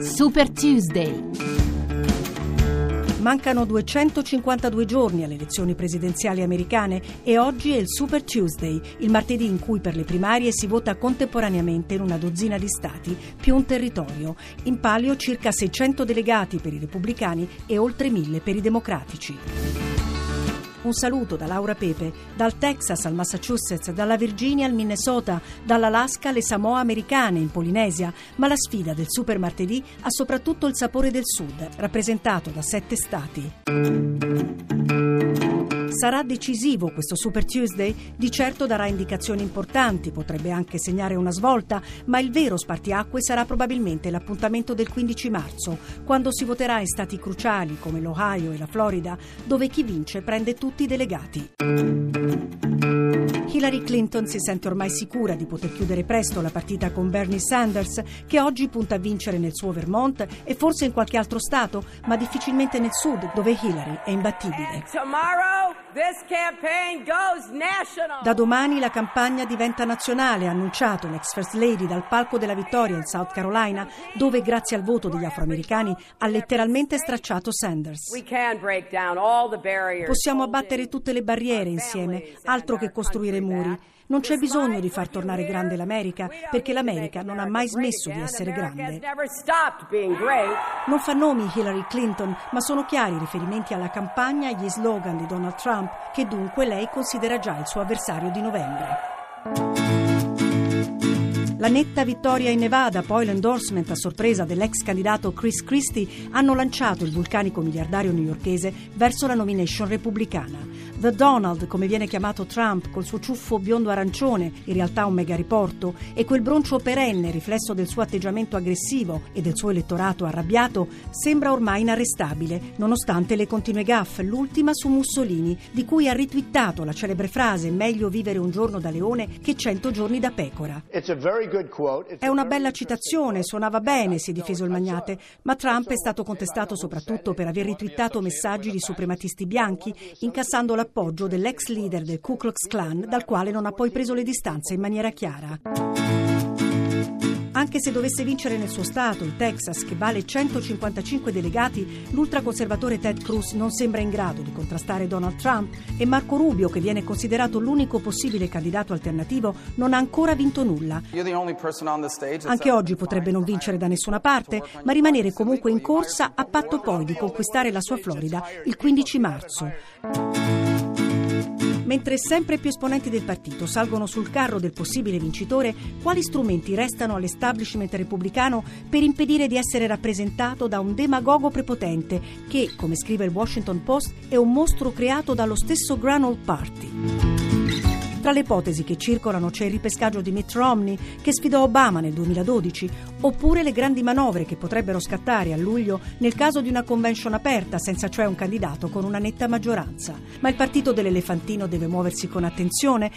Super Tuesday. Mancano 252 giorni alle elezioni presidenziali americane e oggi è il Super Tuesday, il martedì in cui per le primarie si vota contemporaneamente in una dozzina di stati più un territorio. In palio circa 600 delegati per i repubblicani e oltre 1000 per i democratici. Un saluto da Laura Pepe, dal Texas al Massachusetts, dalla Virginia al Minnesota, dall'Alaska alle Samoa americane in Polinesia, ma la sfida del Super Martedì ha soprattutto il sapore del Sud, rappresentato da sette stati. Sarà decisivo questo Super Tuesday? Di certo darà indicazioni importanti, potrebbe anche segnare una svolta, ma il vero spartiacque sarà probabilmente l'appuntamento del 15 marzo, quando si voterà in stati cruciali come l'Ohio e la Florida, dove chi vince prende tutti i delegati. Hillary Clinton si sente ormai sicura di poter chiudere presto la partita con Bernie Sanders, che oggi punta a vincere nel suo Vermont e forse in qualche altro stato, ma difficilmente nel sud, dove Hillary è imbattibile. Da domani la campagna diventa nazionale, ha annunciato l'ex First Lady dal palco della vittoria in South Carolina, dove grazie al voto degli afroamericani ha letteralmente stracciato Sanders. Possiamo abbattere tutte le barriere insieme, altro che costruire muri. Non c'è bisogno di far tornare grande l'America, perché l'America non ha mai smesso di essere grande. Non fa nomi Hillary Clinton, ma sono chiari i riferimenti alla campagna e agli slogan di Donald Trump, che dunque lei considera già il suo avversario di novembre. La netta vittoria in Nevada, poi l'endorsement a sorpresa dell'ex candidato Chris Christie hanno lanciato il vulcanico miliardario newyorkese verso la nomination repubblicana. The Donald, come viene chiamato Trump, col suo ciuffo biondo-arancione, in realtà un mega riporto, e quel broncio perenne, riflesso del suo atteggiamento aggressivo e del suo elettorato arrabbiato, sembra ormai inarrestabile, nonostante le continue gaffe, l'ultima su Mussolini, di cui ha ritwittato la celebre frase meglio vivere un giorno da leone che cento giorni da pecora. È una bella citazione, suonava bene, si è difeso il magnate, ma Trump è stato contestato soprattutto per aver ritwittato messaggi di suprematisti bianchi, incassando l'appoggio dell'ex leader del Ku Klux Klan, dal quale non ha poi preso le distanze in maniera chiara. Anche se dovesse vincere nel suo stato, il Texas, che vale 155 delegati, l'ultraconservatore Ted Cruz non sembra in grado di contrastare Donald Trump e Marco Rubio, che viene considerato l'unico possibile candidato alternativo, non ha ancora vinto nulla. Anche oggi potrebbe non vincere da nessuna parte, ma rimanere comunque in corsa a patto poi di conquistare la sua Florida il 15 marzo. Mentre sempre più esponenti del partito salgono sul carro del possibile vincitore, quali strumenti restano all'establishment repubblicano per impedire di essere rappresentato da un demagogo prepotente che, come scrive il Washington Post, è un mostro creato dallo stesso Granol Party? Tra le ipotesi che circolano c'è il ripescaggio di Mitt Romney, che sfidò Obama nel 2012, oppure le grandi manovre che potrebbero scattare a luglio nel caso di una convention aperta, senza cioè un candidato con una netta maggioranza. Ma il partito dell'elefantino deve muoversi con attenzione,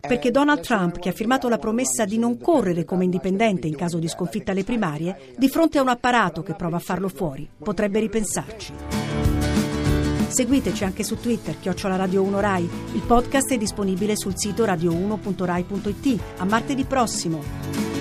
perché Donald Trump, che ha firmato la promessa di non correre come indipendente in caso di sconfitta alle primarie, di fronte a un apparato che prova a farlo fuori, potrebbe ripensarci. Seguiteci anche su Twitter, chiocciola Radio 1 Rai. Il podcast è disponibile sul sito radio1.rai.it. A martedì prossimo!